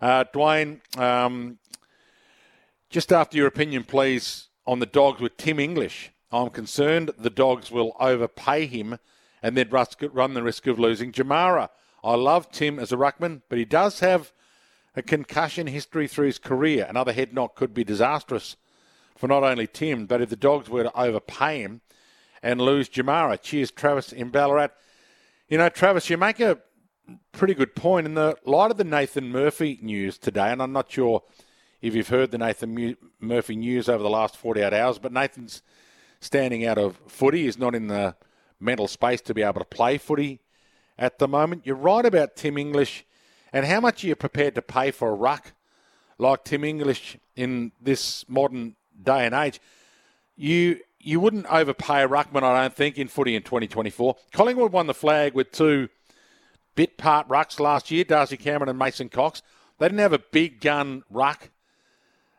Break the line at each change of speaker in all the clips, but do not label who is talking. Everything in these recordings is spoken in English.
Uh, Dwayne, um, just after your opinion, please, on the dogs with Tim English. I'm concerned the dogs will overpay him and then run the risk of losing Jamarra. I love Tim as a ruckman, but he does have a concussion history through his career. Another head knock could be disastrous for not only Tim, but if the dogs were to overpay him and lose Jamarra. Cheers, Travis in Ballarat. You know, Travis, you make a pretty good point. In the light of the Nathan Murphy news today, and I'm not sure if you've heard the Nathan Murphy news over the last 48 hours, but Nathan's standing out of footy. He's not in the mental space to be able to play footy at the moment. You're right about Tim English and how much are you prepared to pay for a ruck like Tim English in this modern day and age. You you wouldn't overpay a ruckman, I don't think, in footy in 2024. Collingwood won the flag with two bit part rucks last year, Darcy Cameron and Mason Cox. They didn't have a big gun ruck.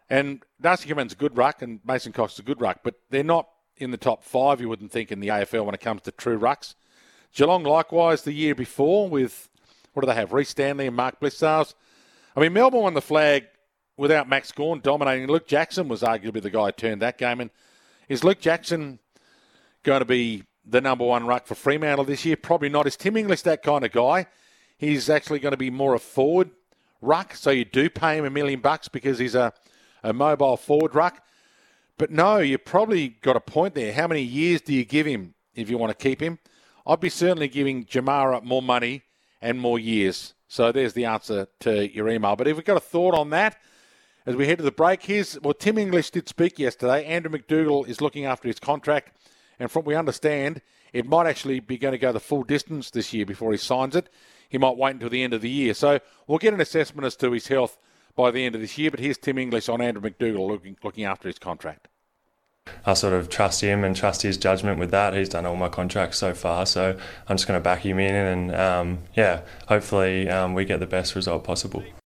And Darcy Cameron's a good ruck and Mason Cox is a good ruck, but they're not in the top five, you wouldn't think, in the AFL when it comes to true rucks. Geelong, likewise, the year before with, what do they have, Rhys Stanley and Mark Blicavs. I mean, Melbourne won the flag without Max Gawn dominating. Luke Jackson was arguably the guy who turned that game. And is Luke Jackson going to be the number one ruck for Fremantle this year? Probably not. Is Tim English that kind of guy? He's actually going to be more a forward ruck, so you do pay him a million bucks because he's a, a mobile forward ruck. But no, you probably got a point there. How many years do you give him if you want to keep him? I'd be certainly giving Jamarra more money and more years. So there's the answer to your email. But if we've got a thought on that, as we head to the break, here's well, Tim English did speak yesterday. Andrew McDougall is looking after his contract. And from what we understand, it might actually be going to go the full distance this year before he signs it. He might wait until the end of the year. So we'll get an assessment as to his health by the end of this year. But here's Tim English on Andrew McDougall looking, looking after his contract.
I sort of trust him and trust his judgment with that. He's done all my contracts so far, so I'm just going to back him in and um, yeah, hopefully um, we get the best result possible.